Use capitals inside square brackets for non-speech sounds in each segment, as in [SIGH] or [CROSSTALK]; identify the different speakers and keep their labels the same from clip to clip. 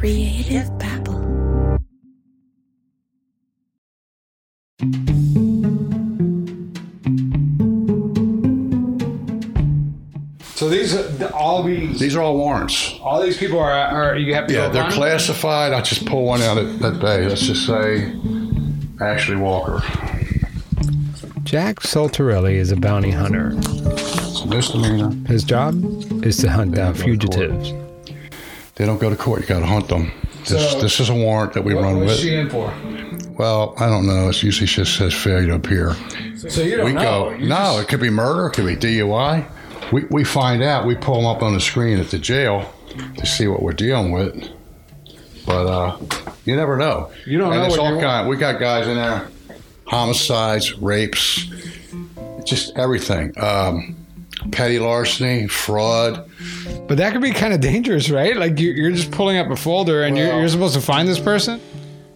Speaker 1: Creative Babble.
Speaker 2: So these are all these
Speaker 3: These are all warrants.
Speaker 2: all these people are, are you have to
Speaker 3: Yeah,
Speaker 2: go
Speaker 3: they're
Speaker 2: run?
Speaker 3: classified. I just pull one out at that day. Let's just say Ashley Walker.
Speaker 4: Jack Saltarelli is a bounty hunter.
Speaker 3: It's a misdemeanor.
Speaker 4: His job is to hunt down
Speaker 3: They don't go to court.
Speaker 4: fugitives.
Speaker 3: They don't go to court. You got to hunt them. This,
Speaker 2: So-
Speaker 3: this is a warrant that we
Speaker 2: What
Speaker 3: run
Speaker 2: was
Speaker 3: with.
Speaker 2: she in for?
Speaker 3: Well, I don't know. It usually just says failure to appear.
Speaker 2: So you don't
Speaker 3: We
Speaker 2: know.
Speaker 3: go.
Speaker 2: You
Speaker 3: No,
Speaker 2: just-
Speaker 3: it could be murder. It could be DUI. We, we find out. We pull them up on the screen at the jail to see what we're dealing with. But uh, you never know.
Speaker 2: You don't
Speaker 3: and
Speaker 2: know
Speaker 3: it's
Speaker 2: what
Speaker 3: all kind. We got guys in there, homicides, rapes, just everything. Um, petty larceny, fraud.
Speaker 2: But that could be kind of dangerous, right? Like you, you're just pulling up a folder and you're, you're supposed to find this person.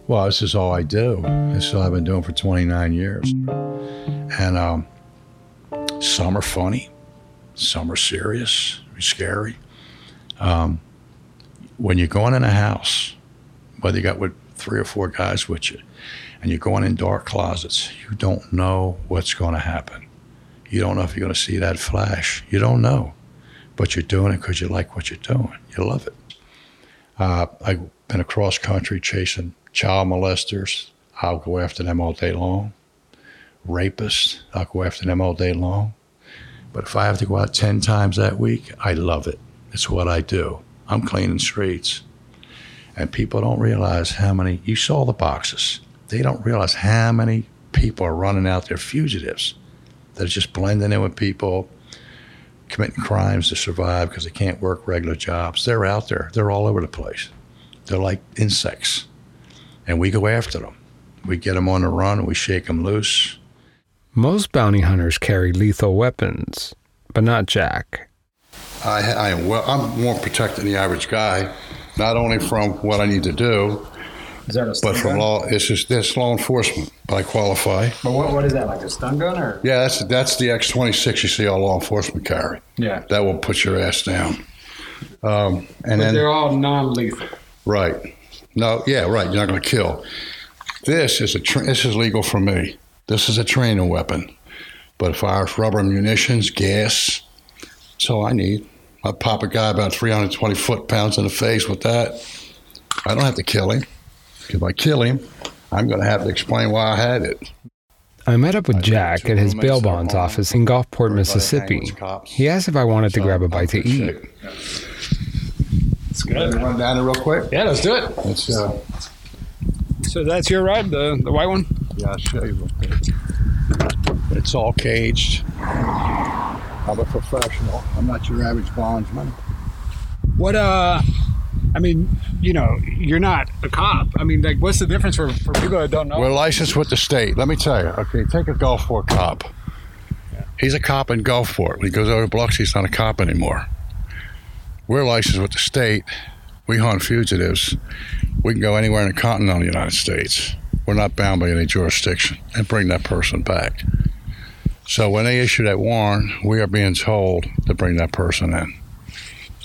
Speaker 3: Well, this is all I do. This is all I've been doing for 29 years. And um, some are funny, some are serious, scary. Um, when you're going in a house, whether you got with three or four guys with you, and you're going in dark closets, you don't know what's going to happen. You don't know if you're going to see that flash. You don't know. But you're doing it because you like what you're doing. You love it. Uh, I've been across country chasing child molesters. I'll go after them all day long. Rapists, I'll go after them all day long. But if I have to go out 10 times that week, I love it. It's what I do. I'm cleaning streets. And people don't realize how many, you saw the boxes. They don't realize how many people are running out there, fugitives, that are just blending in with people, committing crimes to survive because they can't work regular jobs. They're out there, they're all over the place. They're like insects. And we go after them. We get them on the run, we shake them loose.
Speaker 4: Most bounty hunters carry lethal weapons, but not Jack.
Speaker 3: I, I am well. I'm more protected than the average guy, not only from what I need to do,
Speaker 2: Is that a
Speaker 3: but from law. It's just this law enforcement. I qualify.
Speaker 2: But what, what is that? Like a stun gun or?
Speaker 3: Yeah, that's that's the X26 you see all law enforcement carry.
Speaker 2: Yeah.
Speaker 3: That will put your ass down. Um, and
Speaker 2: But
Speaker 3: then
Speaker 2: they're all non-lethal.
Speaker 3: right, no, yeah, right. You're not going to kill. This is a tra- this is legal for me. This is a training weapon, but fires rubber munitions, gas. That's all I need. I pop a guy about 320 foot pounds in the face with that. I don't have to kill him. If I kill him, I'm going to have to explain why I had it.
Speaker 4: I met up with Jack at his bail bonds office in Gulfport, Mississippi.
Speaker 3: hang with cops.
Speaker 4: He asked if I wanted to grab a
Speaker 3: I'm
Speaker 4: bite to
Speaker 3: pretty
Speaker 4: eat.
Speaker 3: sick.
Speaker 2: It's
Speaker 3: Wanna
Speaker 2: good.
Speaker 3: Run down there real quick.
Speaker 2: Yeah, let's do it.
Speaker 3: It's, uh,
Speaker 2: So that's your ride, the the white one.
Speaker 3: Yeah, I'll show you real quick. It's all caged. I'm a professional. I'm not your average bondsman.
Speaker 2: What uh? I mean, you know, you're not a cop. I mean, like, what's the difference for, for people that don't know?
Speaker 3: We're licensed with the state. Let me tell you. Okay, take a Gulfport cop. He's a cop in Gulfport. When he goes over to Biloxi, he's not a cop anymore. We're licensed with the state. We hunt fugitives. We can go anywhere in the continental United States. We're not bound by any jurisdiction and bring that person back. So when they issue that warrant, we are being told to bring that person in.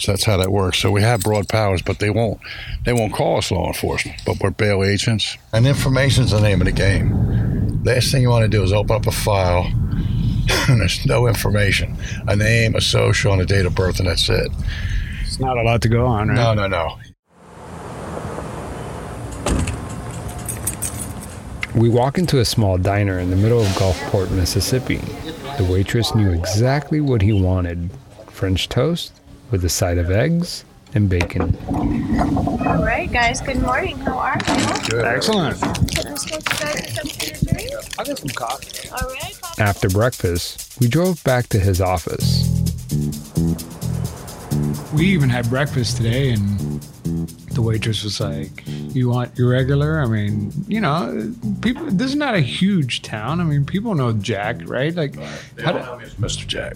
Speaker 3: So that's how that works. So we have broad powers, but they won't they won't call us law enforcement, but we're bail agents. And information's the name of the game. Last thing you want to do is open up a file [LAUGHS] and there's no information. A name, a social, and a date of birth, and that's it.
Speaker 2: it's not a lot to go on, right?
Speaker 3: No, no, no.
Speaker 4: We walk into a small diner in the middle of Gulfport, Mississippi. The waitress knew exactly what he wanted French toast with a side of eggs and bacon.
Speaker 5: All right, guys. Good morning. How are you?
Speaker 3: Good.
Speaker 2: Excellent.
Speaker 5: Can I smoke you guys something to drink?
Speaker 2: I'll get some coffee.
Speaker 5: All right. coffee.
Speaker 4: After breakfast, we drove back to his office.
Speaker 2: We even had breakfast today, and the waitress was like, "You want your regular?" I mean, you know, people. This is not a huge town. I mean, people know Jack, right? Like, how do,
Speaker 3: Mr. Jack.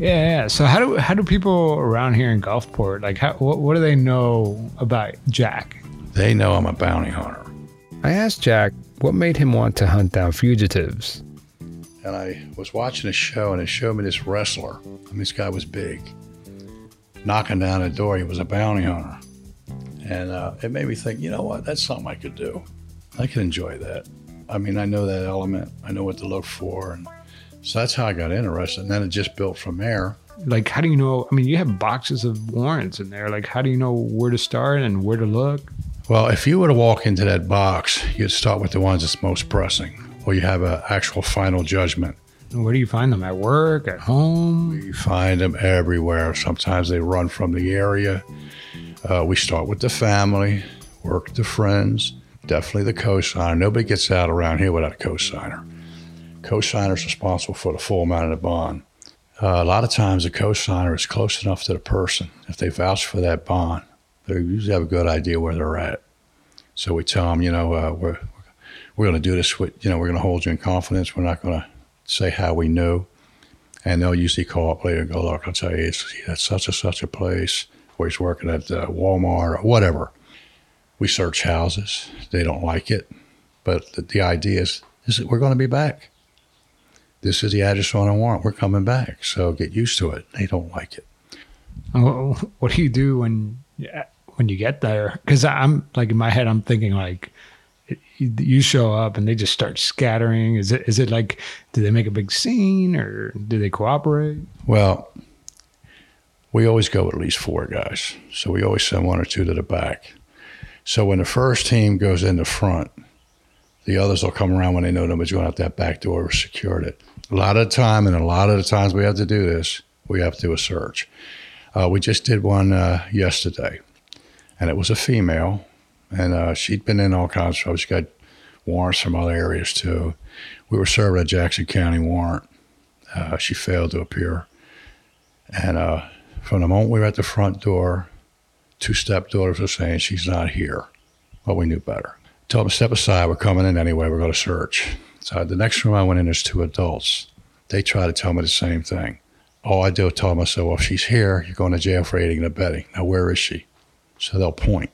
Speaker 2: Yeah, yeah. So how do how do people around here in Gulfport like how what, what do they know about Jack?
Speaker 3: They know I'm a bounty hunter.
Speaker 4: I asked Jack what made him want to hunt down fugitives.
Speaker 3: And I was watching a show, and it showed me this wrestler. I mean, this guy was big. Knocking down a door, he was a bounty hunter. And uh, it made me think, you know what? That's something I could do. I could enjoy that. I mean, I know that element. I know what to look for, and so that's how I got interested. And then it just built from there.
Speaker 2: Like, how do you know? I mean, you have boxes of warrants in there. Like, how do you know where to start and where to look?
Speaker 3: Well, if you were to walk into that box, you'd start with the ones that's most pressing, where you have an actual final judgment.
Speaker 2: Where do you find them? At work? At home?
Speaker 3: You find them everywhere. Sometimes they run from the area. Uh, we start with the family, work the friends, definitely the cosigner. Nobody gets out around here without a cosigner. Cosigner is responsible for the full amount of the bond. Uh, a lot of times, the cosigner is close enough to the person. If they vouch for that bond, they usually have a good idea where they're at. So we tell them, you know, uh, we're we're going to do this. With, you know, we're going to hold you in confidence. We're not going to say how we know. And they'll usually call up later and go, look, I'll tell you, it's at such and such a place, or he's working at uh, Walmart or whatever. We search houses. They don't like it. But the, the idea is, is that we're going to be back. This is the address on a warrant. We're coming back. So get used to it. They don't like it.
Speaker 2: Oh, what do you do when when you get there? Because I'm like in my head, I'm thinking like you show up and they just start scattering. Is it is it like do they make a big scene or do they cooperate?
Speaker 3: Well, we always go with at least four guys, so we always send one or two to the back. So when the first team goes in the front, the others will come around when they know nobody's going out that back door or secured it. A lot of time, and a lot of the times we have to do this, we have to do a search. Uh, we just did one uh, yesterday, and it was a female, and uh, she'd been in all kinds of trouble. She got warrants from other areas too. We were serving a Jackson County warrant. Uh, she failed to appear, and uh, from the moment we were at the front door, two stepdaughters were saying she's not here. Well, we knew better. Told them step aside. We're coming in anyway. We're going to search. So the next room I went in, there's two adults. They try to tell me the same thing. All I do is tell myself, well, if she's here, you're going to jail for aiding and abetting. Now, where is she? So they'll point.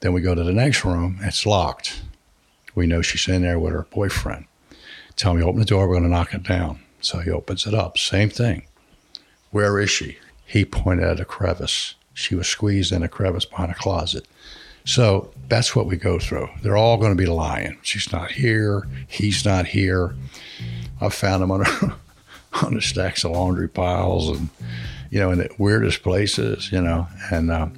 Speaker 3: Then we go to the next room. It's locked. We know she's in there with her boyfriend. Tell me, open the door. We're going to knock it down. So he opens it up. Same thing. Where is she? He pointed at a crevice. She was squeezed in a crevice behind a closet. So that's what we go through. They're all going to be lying. She's not here. He's not here. I found him under on the [LAUGHS] stacks of laundry piles and you know in the weirdest places. You know, and uh,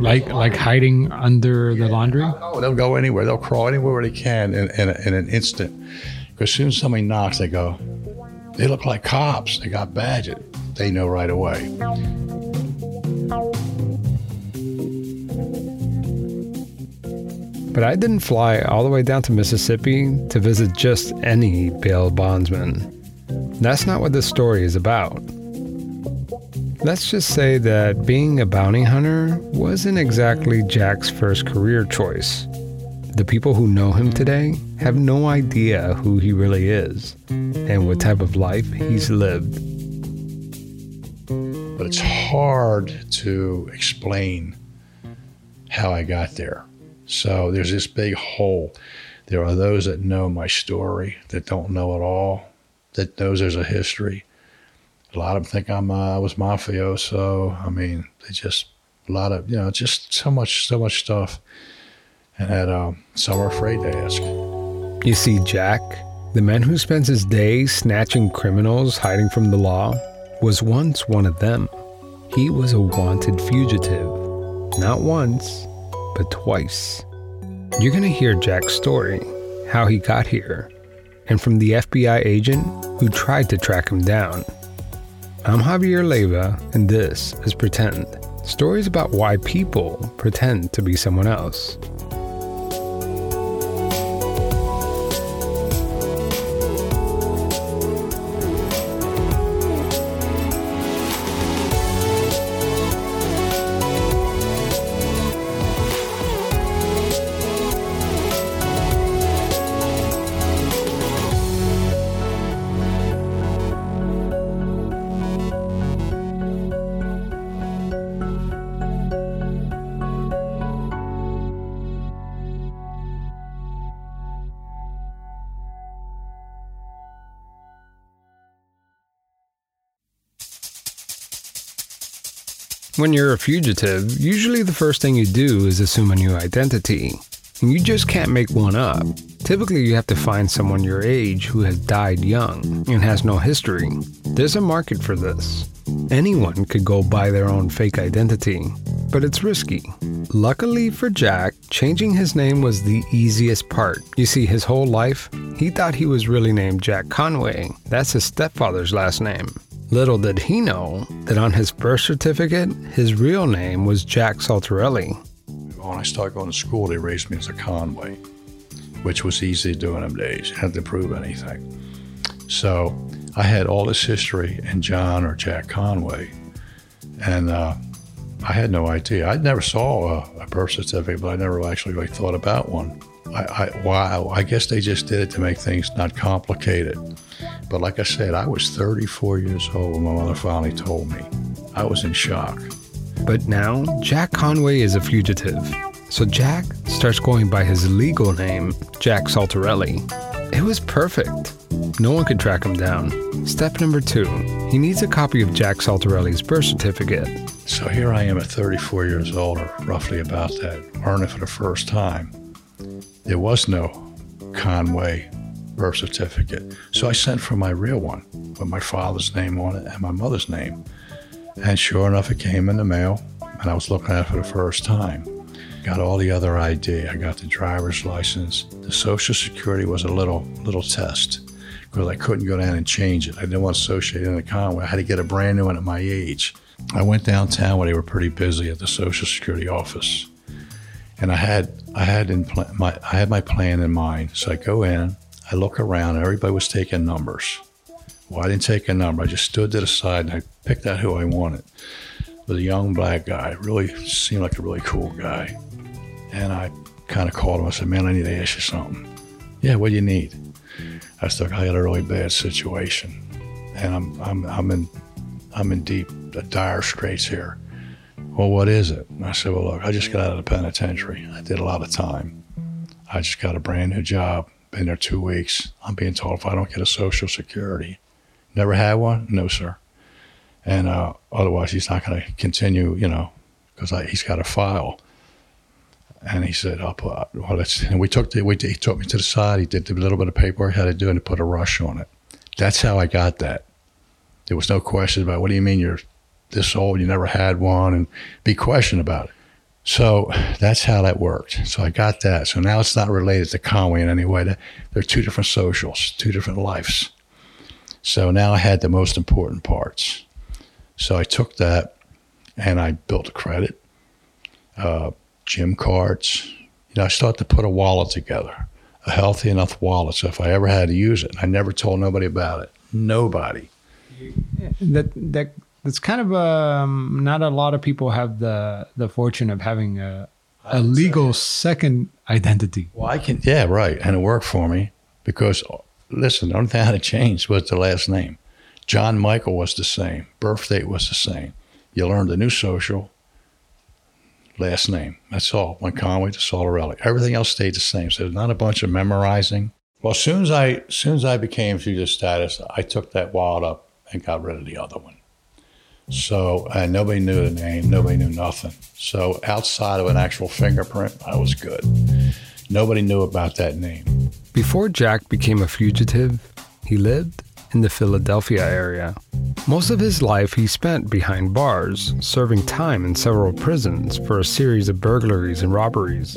Speaker 2: like like hiding under yeah. the laundry.
Speaker 3: Oh, they'll go anywhere. They'll crawl anywhere they can in, in, in an instant. Because as soon as somebody knocks, they go. They look like cops. They got badges. They know right away.
Speaker 4: But I didn't fly all the way down to Mississippi to visit just any bail bondsman. That's not what this story is about. Let's just say that being a bounty hunter wasn't exactly Jack's first career choice. The people who know him today have no idea who he really is and what type of life he's lived.
Speaker 3: But it's hard to explain how I got there. So there's this big hole. There are those that know my story that don't know it all, that knows there's a history. A lot of them think I'm uh, I was mafioso. I mean, they just a lot of you know just so much so much stuff, and that um, some are afraid to ask.
Speaker 4: You see, Jack, the man who spends his days snatching criminals hiding from the law, was once one of them. He was a wanted fugitive, not once, but twice. You're going to hear Jack's story, how he got here, and from the FBI agent who tried to track him down. I'm Javier Leiva, and this is Pretend stories about why people pretend to be someone else. When you're a fugitive, usually the first thing you do is assume a new identity. And you just can't make one up. Typically, you have to find someone your age who has died young and has no history. There's a market for this. Anyone could go buy their own fake identity, but it's risky. Luckily for Jack, changing his name was the easiest part. You see, his whole life, he thought he was really named Jack Conway. That's his stepfather's last name. Little did he know that on his birth certificate, his real name was Jack Saltarelli.
Speaker 3: When I started going to school, they raised me as a Conway, which was easy to do in them days. You had to prove anything. So I had all this history in John or Jack Conway, and uh, I had no idea. I never saw a, a, birth certificate, but I never actually really thought about one. I, I, wow, I guess they just did it to make things not complicated. But like I said, I was 34 years old when my mother finally told me. I was in shock.
Speaker 4: But now, Jack Conway is a fugitive. So Jack starts going by his legal name, Jack Saltarelli. It was perfect. No one could track him down. Step number two he needs a copy of Jack Saltarelli's birth certificate.
Speaker 3: So here I am at 34 years old, or roughly about that, earning for the first time. There was no Conway birth certificate. So I sent for my real one with my father's name on it and my mother's name. And sure enough, it came in the mail, and I was looking at it for the first time. Got all the other ID. I got the driver's license. The Social Security was a little little test because I couldn't go down and change it. I didn't want to associate it in the Conway. I had to get a brand new one at my age. I went downtown where they were pretty busy at the Social Security office, and I had I had in pl- my I had my plan in mind. So I go in, I look around, everybody was taking numbers. Well, I didn't take a number. I just stood to the side and I picked out who I wanted. It was a young black guy, really seemed like a really cool guy. And I kind of called him. I said, Man, I need to ask you something. Yeah, what do you need? I said, I had a really bad situation. And I'm, I'm, I'm, in, I'm in deep, dire straits here. Well, what is it? I said, Well, look, I just got out of the penitentiary. I did a lot of time. I just got a brand new job. Been there two weeks. I'm being told if I don't get a Social Security, never had one, no sir. And uh, otherwise, he's not going to continue, you know, because he's got a file. And he said, "I'll put." Well, let's. And we took the. We, he took me to the side. He did a little bit of paperwork, Had to do, and put a rush on it. That's how I got that. There was no question about what do you mean you're this old, you never had one, and be questioned about it. So that's how that worked. So I got that. So now it's not related to Conway in any way. They're two different socials, two different lives. So now I had the most important parts. So I took that and I built a credit, uh, gym cards. You know, I started to put a wallet together, a healthy enough wallet. So if I ever had to use it, I never told nobody about it. Nobody.
Speaker 2: That that it's kind of um, not a lot of people have the the fortune of having a a legal second identity.
Speaker 3: Well, I can, yeah, right, and it worked for me because listen, the only thing I had to change was the last name. John Michael was the same. Birth date was the same. You learned a new social, last name. That's all. Went Conway to Saltarelli. Everything else stayed the same. So there's not a bunch of memorizing. Well, as soon as I, as soon as I became fugitive status, I took that wallet up and got rid of the other one. So and nobody knew the name, nobody knew nothing. So outside of an actual fingerprint, I was good. Nobody knew about that name.
Speaker 4: Before Jack became a fugitive, he lived in the Philadelphia area. Most of his life he spent behind bars, serving time in several prisons for a series of burglaries and robberies.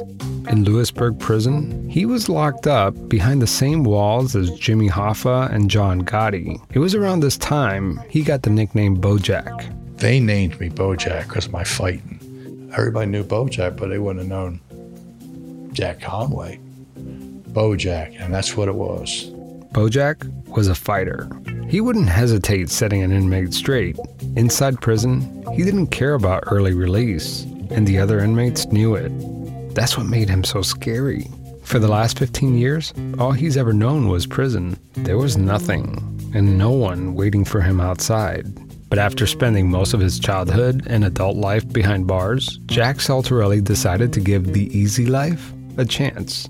Speaker 4: In Lewisburg Prison, he was locked up behind the same walls as Jimmy Hoffa and John Gotti. It was around this time he got the nickname Bojack.
Speaker 3: They named me Bojack because of my fighting. Everybody knew Bojack, but they wouldn't have known Jack Conway. Bojack, and that's what it was.
Speaker 4: Bojack was a fighter. He wouldn't hesitate setting an inmate straight. Inside prison, he didn't care about early release, and the other inmates knew it. That's what made him so scary. For the last 15 years, all he's ever known was prison. There was nothing, and no one waiting for him outside. But after spending most of his childhood and adult life behind bars, Jack Saltarelli decided to give the easy life a chance.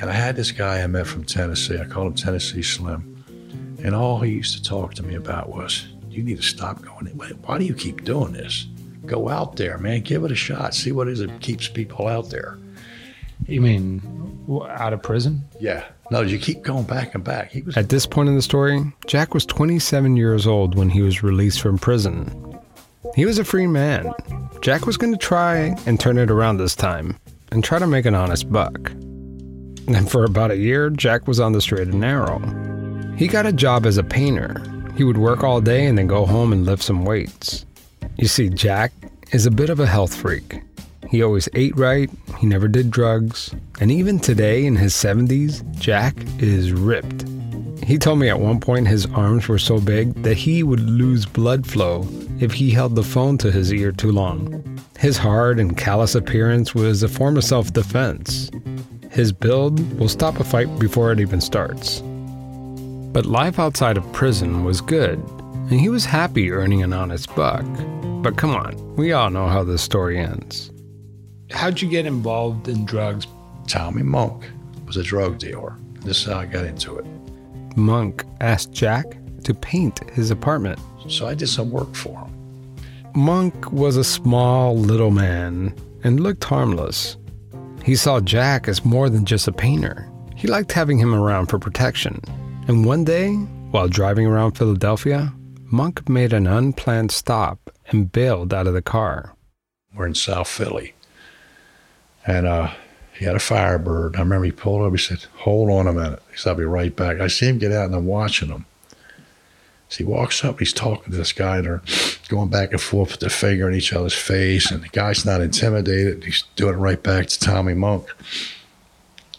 Speaker 3: And I had this guy I met from Tennessee. I called him Tennessee Slim. And all he used to talk to me about was, you need to stop going. Why do you keep doing this? Go out there, man. Give it a shot. See what it is that keeps people out there.
Speaker 2: You mean out of prison?
Speaker 3: Yeah. No, you keep going back and back. He was
Speaker 4: At this point in the story, Jack was 27 years old when he was released from prison. He was a free man. Jack was going to try and turn it around this time and try to make an honest buck. And for about a year, Jack was on the straight and narrow. He got a job as a painter. He would work all day and then go home and lift some weights. You see, Jack is a bit of a health freak. He always ate right, he never did drugs, and even today in his 70s, Jack is ripped. He told me at one point his arms were so big that he would lose blood flow if he held the phone to his ear too long. His hard and callous appearance was a form of self defense. His build will stop a fight before it even starts. But life outside of prison was good, and he was happy earning an honest buck. But come on, we all know how this story ends.
Speaker 2: How'd you get involved in drugs?
Speaker 3: Tommy Monk was a drug dealer. This is how I got into it.
Speaker 4: Monk asked Jack to paint his apartment.
Speaker 3: So I did some work for him.
Speaker 4: Monk was a small little man and looked harmless. He saw Jack as more than just a painter. He liked having him around for protection. And one day, while driving around Philadelphia, Monk made an unplanned stop and bailed out of the car.
Speaker 3: We're in South Philly. And uh, he had a Firebird. I remember he pulled up. He said, Hold on a minute. He said, I'll be right back. I see him get out and I'm watching him. So he walks up. He's talking to this guy. And they're going back and forth with their finger in each other's face. And the guy's not intimidated. He's doing it right back to Tommy Monk.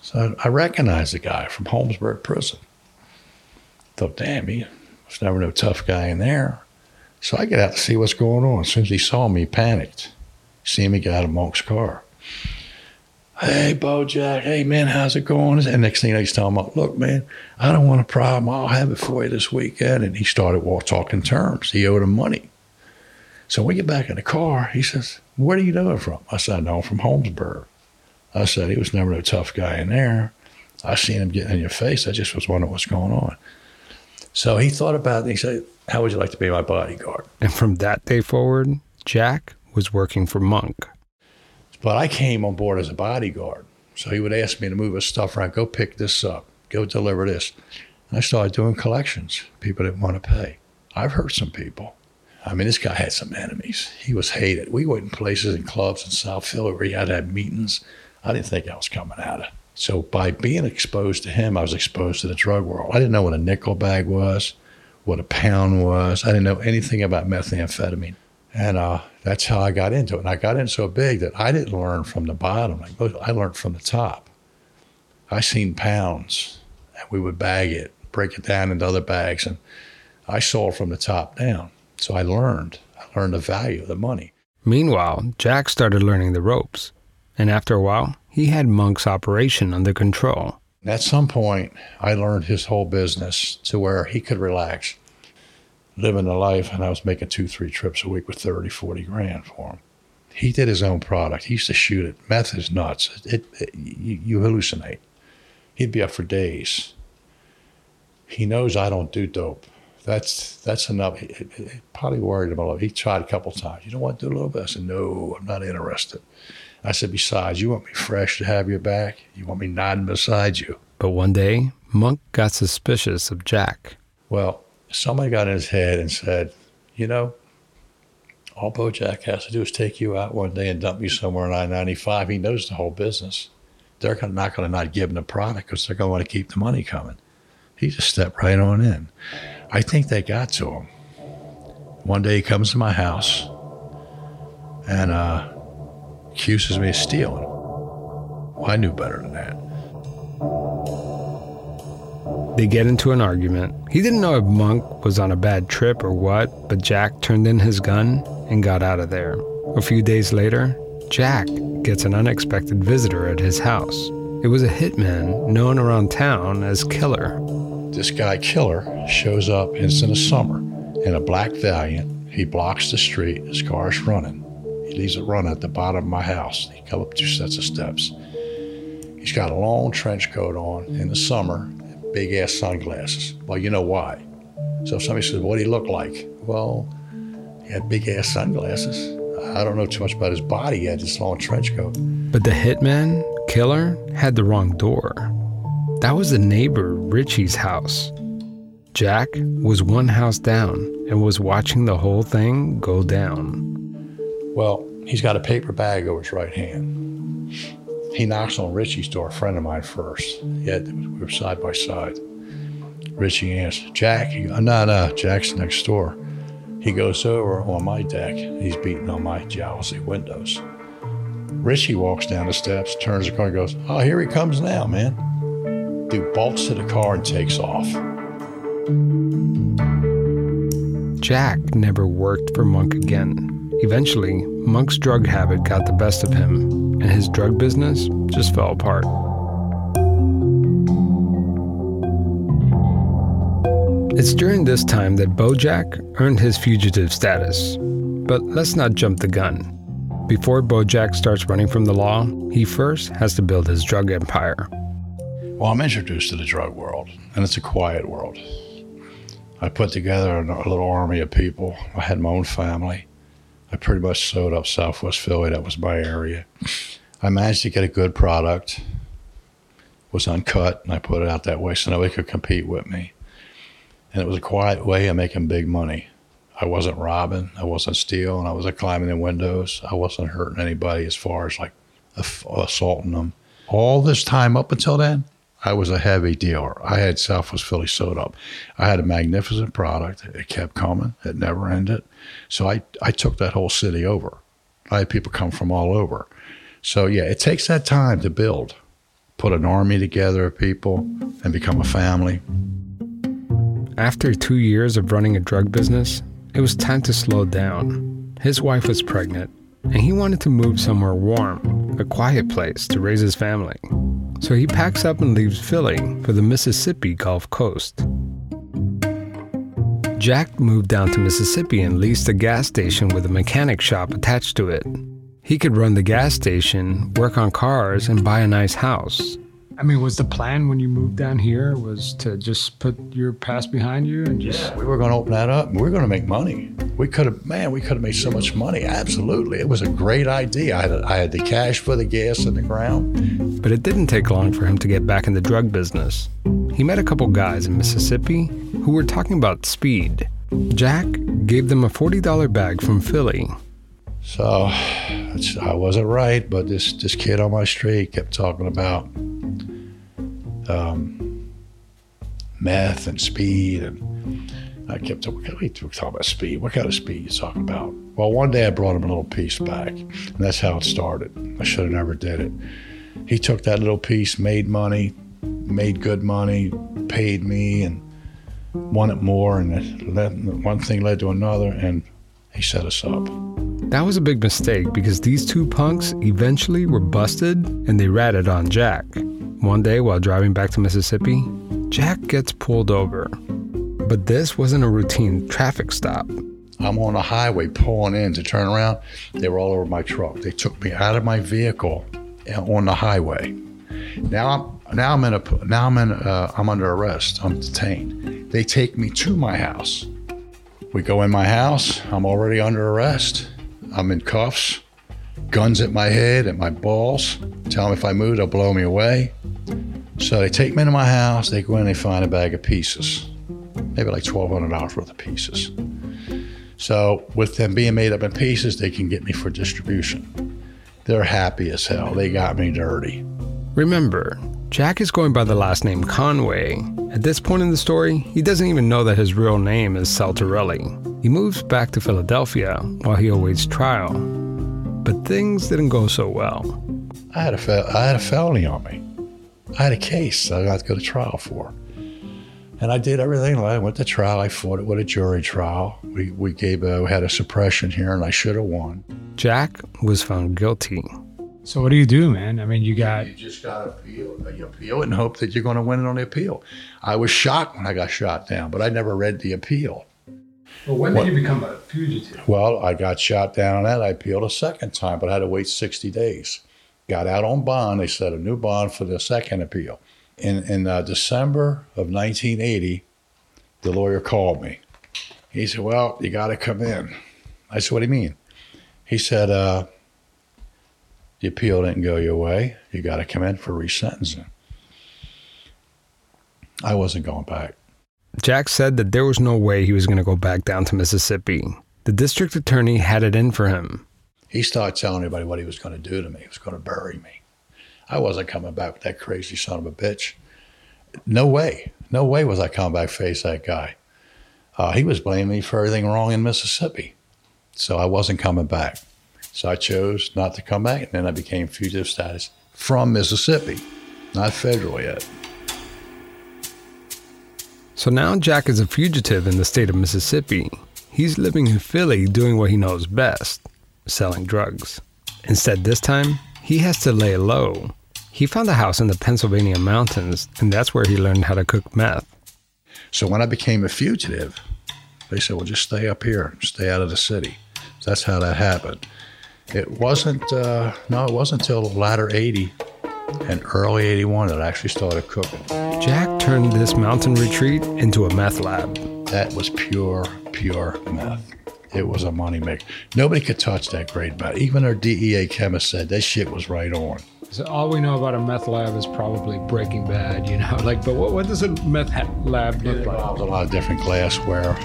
Speaker 3: So I, I recognized the guy from Holmesburg Prison. Thought, damn, he was never no tough guy in there. So I get out to see what's going on. As soon as he saw me, he panicked. See me get out of Monk's car. Hey, Bojack. Hey, man, how's it going? And next thing he's telling me, look, man, I don't want a problem. I'll have it for you this weekend. And he started talking terms. He owed him money. So we get back in the car. He says, where do you him from? I said, no, I'm from Holmesburg. I said, he was never no tough guy in there. I seen him getting in your face. I just was wondering what's going on. So he thought about it. He said, how would you like to be my bodyguard?
Speaker 4: And from that day forward, Jack was working for Monk.
Speaker 3: But I came on board as a bodyguard. So he would ask me to move his stuff around, go pick this up, go deliver this. And I started doing collections. People didn't want to pay. I've hurt some people. I mean, this guy had some enemies. He was hated. We went in places and clubs in South Philly where he had to have meetings. I didn't think I was coming out of. So by being exposed to him, I was exposed to the drug world. I didn't know what a nickel bag was, what a pound was. I didn't know anything about methamphetamine. And uh, that's how I got into it. And I got in so big that I didn't learn from the bottom. Like I learned from the top. I seen pounds, and we would bag it, break it down into other bags, and I sold from the top down. So I learned. I learned the value of the money.
Speaker 4: Meanwhile, Jack started learning the ropes. And after a while, he had Monk's operation under control.
Speaker 3: At some point, I learned his whole business to where he could relax, living the life, and I was making two, three trips a week with 30, 40 grand for him. He did his own product. He used to shoot it. Meth is nuts. It, it, you, you hallucinate. He'd be up for days. He knows I don't do dope. That's that's enough. He, he- he probably worried him a little. He tried a couple times. You don't want to do a little bit? I said, no, I'm not interested. I said, besides, you want me fresh to have your back? You want me nodding beside you?
Speaker 4: But one day, Monk got suspicious of Jack.
Speaker 3: Well, somebody got in his head and said, you know, all Bojack has to do is take you out one day and dump you somewhere on I 95. He knows the whole business. They're not going to not give him the product because they're going to want to keep the money coming. He just stepped right on in. I think they got to him. One day he comes to my house and uh, accuses me of stealing. Well, I knew better than that.
Speaker 4: They get into an argument. He didn't know if Monk was on a bad trip or what, but Jack turned in his gun and got out of there. A few days later, Jack gets an unexpected visitor at his house. It was a hitman known around town as Killer.
Speaker 3: This guy, Killer, shows up. It's in the summer in a black Valiant. He blocks the street. His car's running. He leaves it running at the bottom of my house. He comes up two sets of steps. He's got a long trench coat on in the summer, big ass sunglasses. Well, you know why. So if somebody says, What do he look like? Well, he had big ass sunglasses. I don't know too much about his body. He had this long trench coat.
Speaker 4: But the hitman, killer, had the wrong door. That was the neighbor Richie's house. Jack was one house down and was watching the whole thing go down.
Speaker 3: Well, he's got a paper bag over his right hand. He knocks on Richie's door, a friend of mine first. Yeah, we were side by side. Richie answers, Jack. He, no, no, Jack's next door. He goes over on my deck. He's beating on my jalousie windows. Richie walks down the steps, turns the car, and goes, Oh, here he comes now, man. Dude bolts to the car and takes off.
Speaker 4: Jack never worked for Monk again. Eventually, Monk's drug habit got the best of him, and his drug business just fell apart. It's during this time that Bojack earned his fugitive status. But let's not jump the gun. Before Bojack starts running from the law, he first has to build his drug empire.
Speaker 3: Well, I'm introduced to the drug world, and it's a quiet world. I put together a little army of people. I had my own family. I pretty much sewed up Southwest Philly. That was my area. I managed to get a good product. Was uncut, and I put it out that way so nobody could compete with me. And it was a quiet way of making big money. I wasn't robbing, I wasn't stealing, I wasn't climbing in windows, I wasn't hurting anybody as far as like assaulting them. All this time up until then, I was a heavy dealer. I had Southwest Philly sewed up. I had a magnificent product. It kept coming. It never ended. So I, I took that whole city over. I had people come from all over. So yeah, it takes that time to build, put an army together of people and become a family.
Speaker 4: After two years of running a drug business, it was time to slow down. His wife was pregnant, and he wanted to move somewhere warm, a quiet place to raise his family. So he packs up and leaves Philly for the Mississippi Gulf Coast. Jack moved down to Mississippi and leased a gas station with a mechanic shop attached to it. He could run the gas station, work on cars, and buy a nice house.
Speaker 2: I mean, was the plan when you moved down here was to just put your past behind you and just?
Speaker 3: Yeah, we were going to open that up. And we were going to make money. We could have, man, we could have made so much money. Absolutely, it was a great idea. I had, I had the cash for the gas in the ground.
Speaker 4: But it didn't take long for him to get back in the drug business. He met a couple guys in Mississippi who were talking about speed. Jack gave them a $40 bag from Philly.
Speaker 3: So [SIGHS] I wasn't right, but this, this kid on my street kept talking about um, meth and speed. And I kept talking, we talking about speed. What kind of speed you talking about? Well, one day I brought him a little piece back, and that's how it started. I should have never did it. He took that little piece, made money, made good money, paid me, and wanted more. And one thing led to another, and he set us up.
Speaker 4: That was a big mistake because these two punks eventually were busted and they ratted on Jack. One day while driving back to Mississippi, Jack gets pulled over. But this wasn't a routine traffic stop.
Speaker 3: I'm on a highway pulling in to turn around. They were all over my truck. They took me out of my vehicle on the highway. Now I'm now I'm in a now I'm in uh, I'm under arrest. I'm detained. They take me to my house. We go in my house. I'm already under arrest. I'm in cuffs, guns at my head, at my balls. Tell them if I move, they'll blow me away. So they take me to my house, they go in and they find a bag of pieces, maybe like $1,200 worth of pieces. So with them being made up in pieces, they can get me for distribution. They're happy as hell. They got me dirty.
Speaker 4: Remember, Jack is going by the last name Conway. At this point in the story, he doesn't even know that his real name is Saltarelli. He moves back to Philadelphia while he awaits trial. But things didn't go so well.
Speaker 3: I had a, fel- I had a felony on me. I had a case I got to go to trial for. And I did everything. I went to trial. I fought it with a jury trial. We, we gave a, we had a suppression here, and I should have won.
Speaker 4: Jack was found guilty.
Speaker 2: So what do you do, man? I mean, you got
Speaker 3: you just got to appeal. Uh, you appeal and hope that you're going to win it on the appeal. I was shocked when I got shot down, but I never read the appeal.
Speaker 2: Well, when what, did you become a fugitive?
Speaker 3: Well, I got shot down on that. I appealed a second time, but I had to wait 60 days got out on bond. They set a new bond for the second appeal. In, in uh, December of 1980, the lawyer called me. He said, Well, you got to come in. I said, What do you mean? He said, uh, the appeal didn't go your way. You got to come in for resentencing. I wasn't going back.
Speaker 4: Jack said that there was no way he was going to go back down to Mississippi. The district attorney had it in for him.
Speaker 3: He started telling everybody what he was going to do to me. He was going to bury me. I wasn't coming back with that crazy son of a bitch. No way. No way was I coming back face that guy. Uh, he was blaming me for everything wrong in Mississippi. So I wasn't coming back. So I chose not to come back. And then I became fugitive status from Mississippi, not federal yet.
Speaker 4: So now Jack is a fugitive in the state of Mississippi. He's living in Philly doing what he knows best selling drugs. Instead, this time, he has to lay low. He found a house in the Pennsylvania mountains, and that's where he learned how to cook meth.
Speaker 3: So when I became a fugitive, they said, well, just stay up here, stay out of the city. That's how that happened. It wasn't, uh, no, it wasn't until the latter 80 and early 81 that I actually started cooking.
Speaker 4: Jack turned this mountain retreat into a meth lab.
Speaker 3: That was pure, pure meth. It was a money maker. Nobody could touch that grade meth. Even our DEA chemist said that shit was right on.
Speaker 2: So all we know about a meth lab is probably Breaking Bad, you know. [LAUGHS] Like, but what, what does a meth ha- lab look like?
Speaker 3: A lot of different glassware,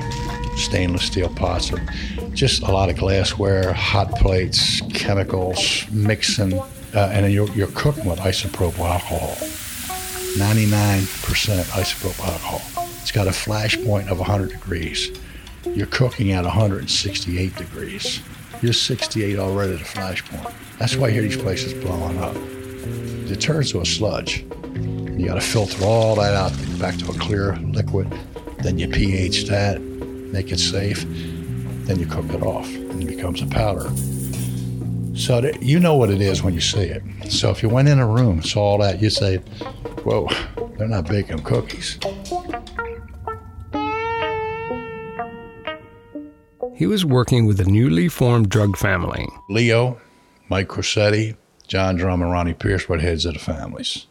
Speaker 3: stainless steel pots, and just a lot of glassware, hot plates, chemicals, mixing, uh, and you're, you're cooking with isopropyl alcohol. 99% isopropyl alcohol. It's got a flash point of 100 degrees. You're cooking at 168 degrees. You're 68 already at a flash point. That's why you hear these places blowing up. It turns to a sludge. You got to filter all that out back to a clear liquid. Then you pH that, make it safe. Then you cook it off, and it becomes a powder. So that, you know what it is when you see it. So if you went in a room, saw all that, you'd say, "Whoa, they're not baking cookies."
Speaker 4: He was working with a newly formed drug family.
Speaker 3: Leo, Mike Corsetti, John Drum, and Ronnie Pierce were the heads of the families.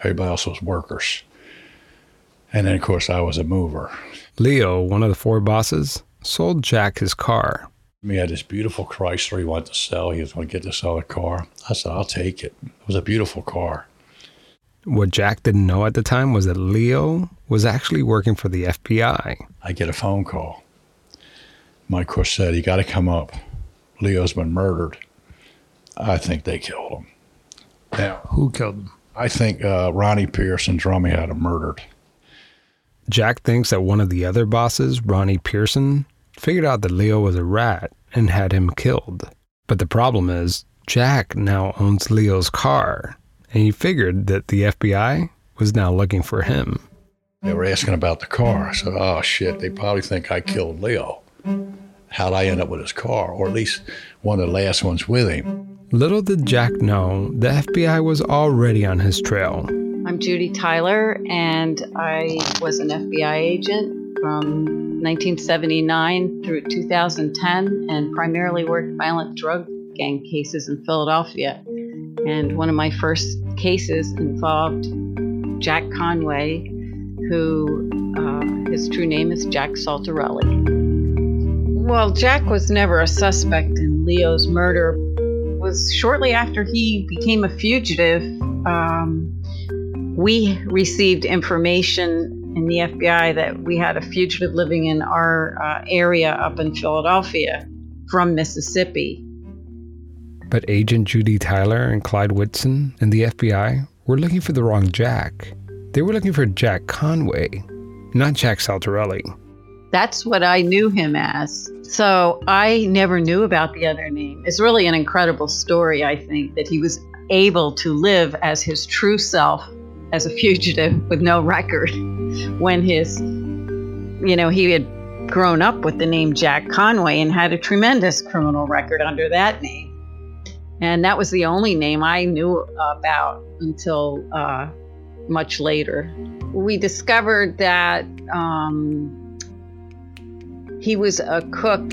Speaker 3: Everybody else was workers. And then, of course, I was a mover.
Speaker 4: Leo, one of the four bosses, sold Jack his car.
Speaker 3: He had this beautiful Chrysler he wanted to sell. He was going to get this other car. I said, I'll take it. It was a beautiful car.
Speaker 4: What Jack didn't know at the time was that Leo was actually working for the FBI.
Speaker 3: I get a phone call. Mike Corsetti, he got to come up. Leo's been murdered. I think they killed him.
Speaker 2: Now, who killed him?
Speaker 3: I think uh, Ronnie Pierce and Drummy had him murdered.
Speaker 4: Jack thinks that one of the other bosses, Ronnie Pearson, figured out that Leo was a rat and had him killed. But the problem is, Jack now owns Leo's car, and he figured that the FBI was now looking for him.
Speaker 3: They were asking about the car. I said, oh shit, they probably think I killed Leo. How'd I end up with his car, or at least one of the last ones with him?
Speaker 4: Little did Jack know, the FBI was already on his trail.
Speaker 5: I'm Judy Tyler, and I was an FBI agent from 1979 through 2010 and primarily worked violent drug gang cases in Philadelphia. And one of my first cases involved Jack Conway, who uh, his true name is Jack Saltarelli. Well, Jack was never a suspect in Leo's murder. It was shortly after he became a fugitive. Um, we received information in the FBI that we had a fugitive living in our uh, area up in Philadelphia from Mississippi.
Speaker 4: But Agent Judy Tyler and Clyde Whitson and the FBI were looking for the wrong Jack. They were looking for Jack Conway, not Jack Saltarelli.
Speaker 5: That's what I knew him as. So I never knew about the other name. It's really an incredible story, I think, that he was able to live as his true self as a fugitive with no record when his, you know, he had grown up with the name Jack Conway and had a tremendous criminal record under that name. And that was the only name I knew about until uh, much later. We discovered that um, he was a cook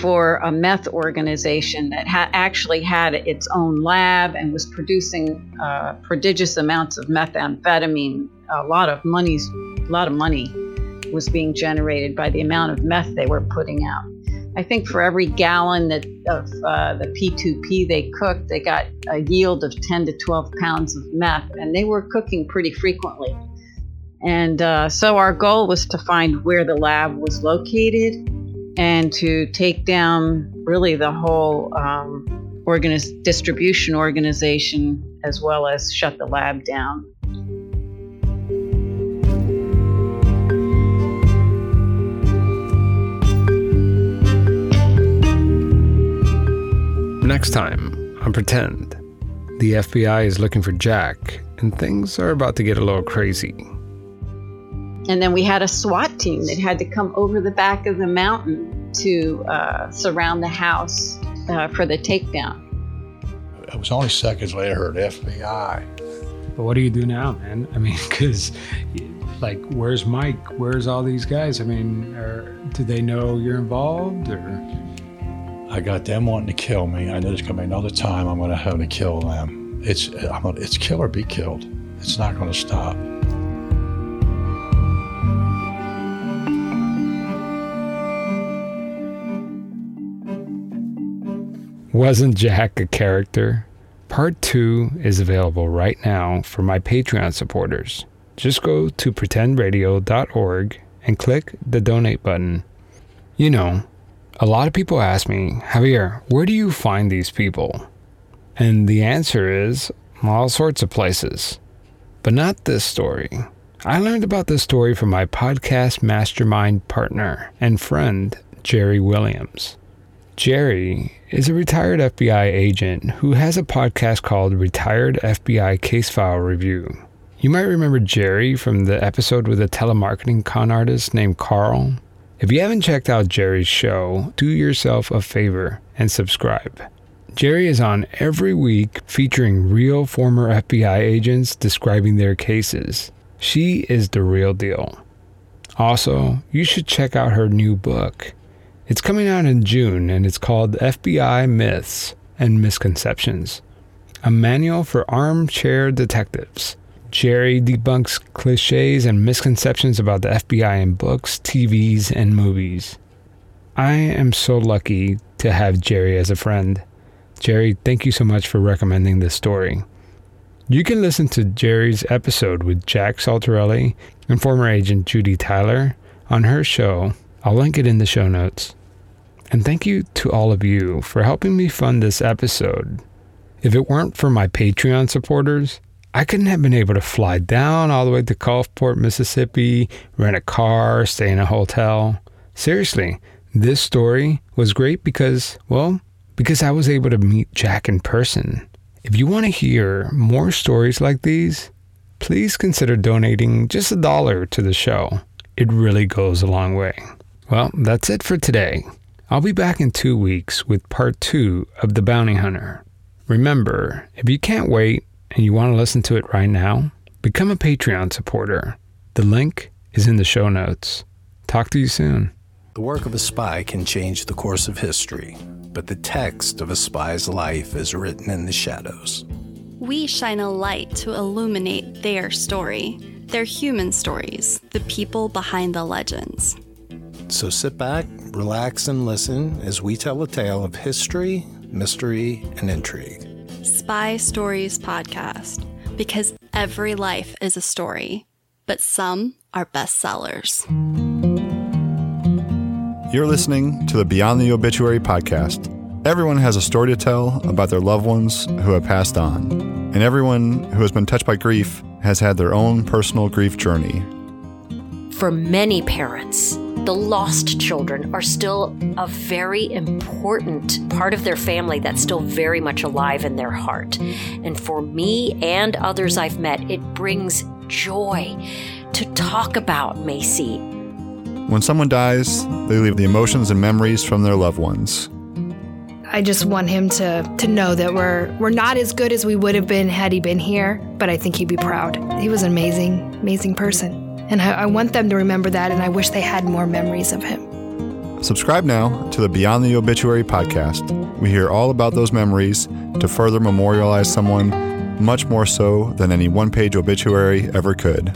Speaker 5: for a meth organization that ha- actually had its own lab and was producing uh, prodigious amounts of methamphetamine. A lot of money's, a lot of money was being generated by the amount of meth they were putting out. I think for every gallon that of uh, the P2P they cooked, they got a yield of 10 to 12 pounds of meth, and they were cooking pretty frequently. And uh, so our goal was to find where the lab was located and to take down really the whole um, distribution organization as well as shut the lab down.
Speaker 4: Next time on Pretend, the FBI is looking for Jack, and things are about to get a little crazy.
Speaker 5: And then we had a SWAT team that had to come over the back of the mountain to uh, surround the house uh, for the takedown.
Speaker 3: It was only seconds later, I heard FBI.
Speaker 2: But what do you do now, man? I mean, [LAUGHS] because, like, where's Mike? Where's all these guys? I mean, are, do they know you're involved or?
Speaker 3: I got them wanting to kill me. I know there's gonna be another time I'm gonna have to kill them. It's I'm gonna, it's kill or be killed. It's not gonna stop.
Speaker 4: Wasn't Jack a character? Part 2 is available right now for my Patreon supporters. Just go to pretendradio.org and click the donate button. You know, a lot of people ask me, Javier, where do you find these people? And the answer is all sorts of places. But not this story. I learned about this story from my podcast mastermind partner and friend, Jerri Williams. Jerri is a retired FBI agent who has a podcast called Retired FBI Case File Review. You might remember Jerri from the episode with a telemarketing con artist named Carl. If you haven't checked out Jerri's show, do yourself a favor and subscribe. Jerri is on every week featuring real former FBI agents describing their cases. She is the real deal. Also, you should check out her new book. It's coming out in June and it's called FBI Myths and Misconceptions A Manual for Armchair Detectives. Jerri debunks cliches and misconceptions about the FBI in books, TVs, and movies. I am so lucky to have Jerri as a friend. Jerri, thank you so much for recommending this story. You can listen to Jerri's episode with Jack Saltarelli and former agent Judy Tyler on her show. I'll link it in the show notes. And thank you to all of you for helping me fund this episode. If it weren't for my Patreon supporters, I couldn't have been able to fly down all the way to Gulfport, Mississippi, rent a car, stay in a hotel. Seriously, this story was great because, well, because I was able to meet Jack in person. If you want to hear more stories like these, please consider donating just a dollar to the show. It really goes a long way. Well, that's it for today. I'll be back in two weeks with part two of The Bounty Hunter. Remember, if you can't wait and you want to listen to it right now, become a Patreon supporter. The link is in the show notes. Talk to you soon.
Speaker 1: The work of a spy can change the course of history, but the text of a spy's life is written in the shadows.
Speaker 6: We shine a light to illuminate their story, their human stories, the people behind the legends.
Speaker 1: So sit back, relax, and listen as we tell a tale of history, mystery, and intrigue.
Speaker 6: Spy Stories Podcast, because every life is a story, but some are bestsellers.
Speaker 7: You're listening to the Beyond the Obituary podcast. Everyone has a story to tell about their loved ones who have passed on, and everyone who has been touched by grief has had their own personal grief journey.
Speaker 8: For many parents, the lost children are still a very important part of their family that's still very much alive in their heart. And for me and others I've met, it brings joy to talk about Macy.
Speaker 7: When someone dies, they leave the emotions and memories from their loved ones.
Speaker 9: I just want him to to know that we're we're not as good as we would have been had he been here, but I think he'd be proud. He was an amazing, amazing person. And I, I want them to remember that, and I wish they had more memories of him.
Speaker 7: Subscribe now to the Beyond the Obituary podcast. We hear all about those memories to further memorialize someone much more so than any one page obituary ever could.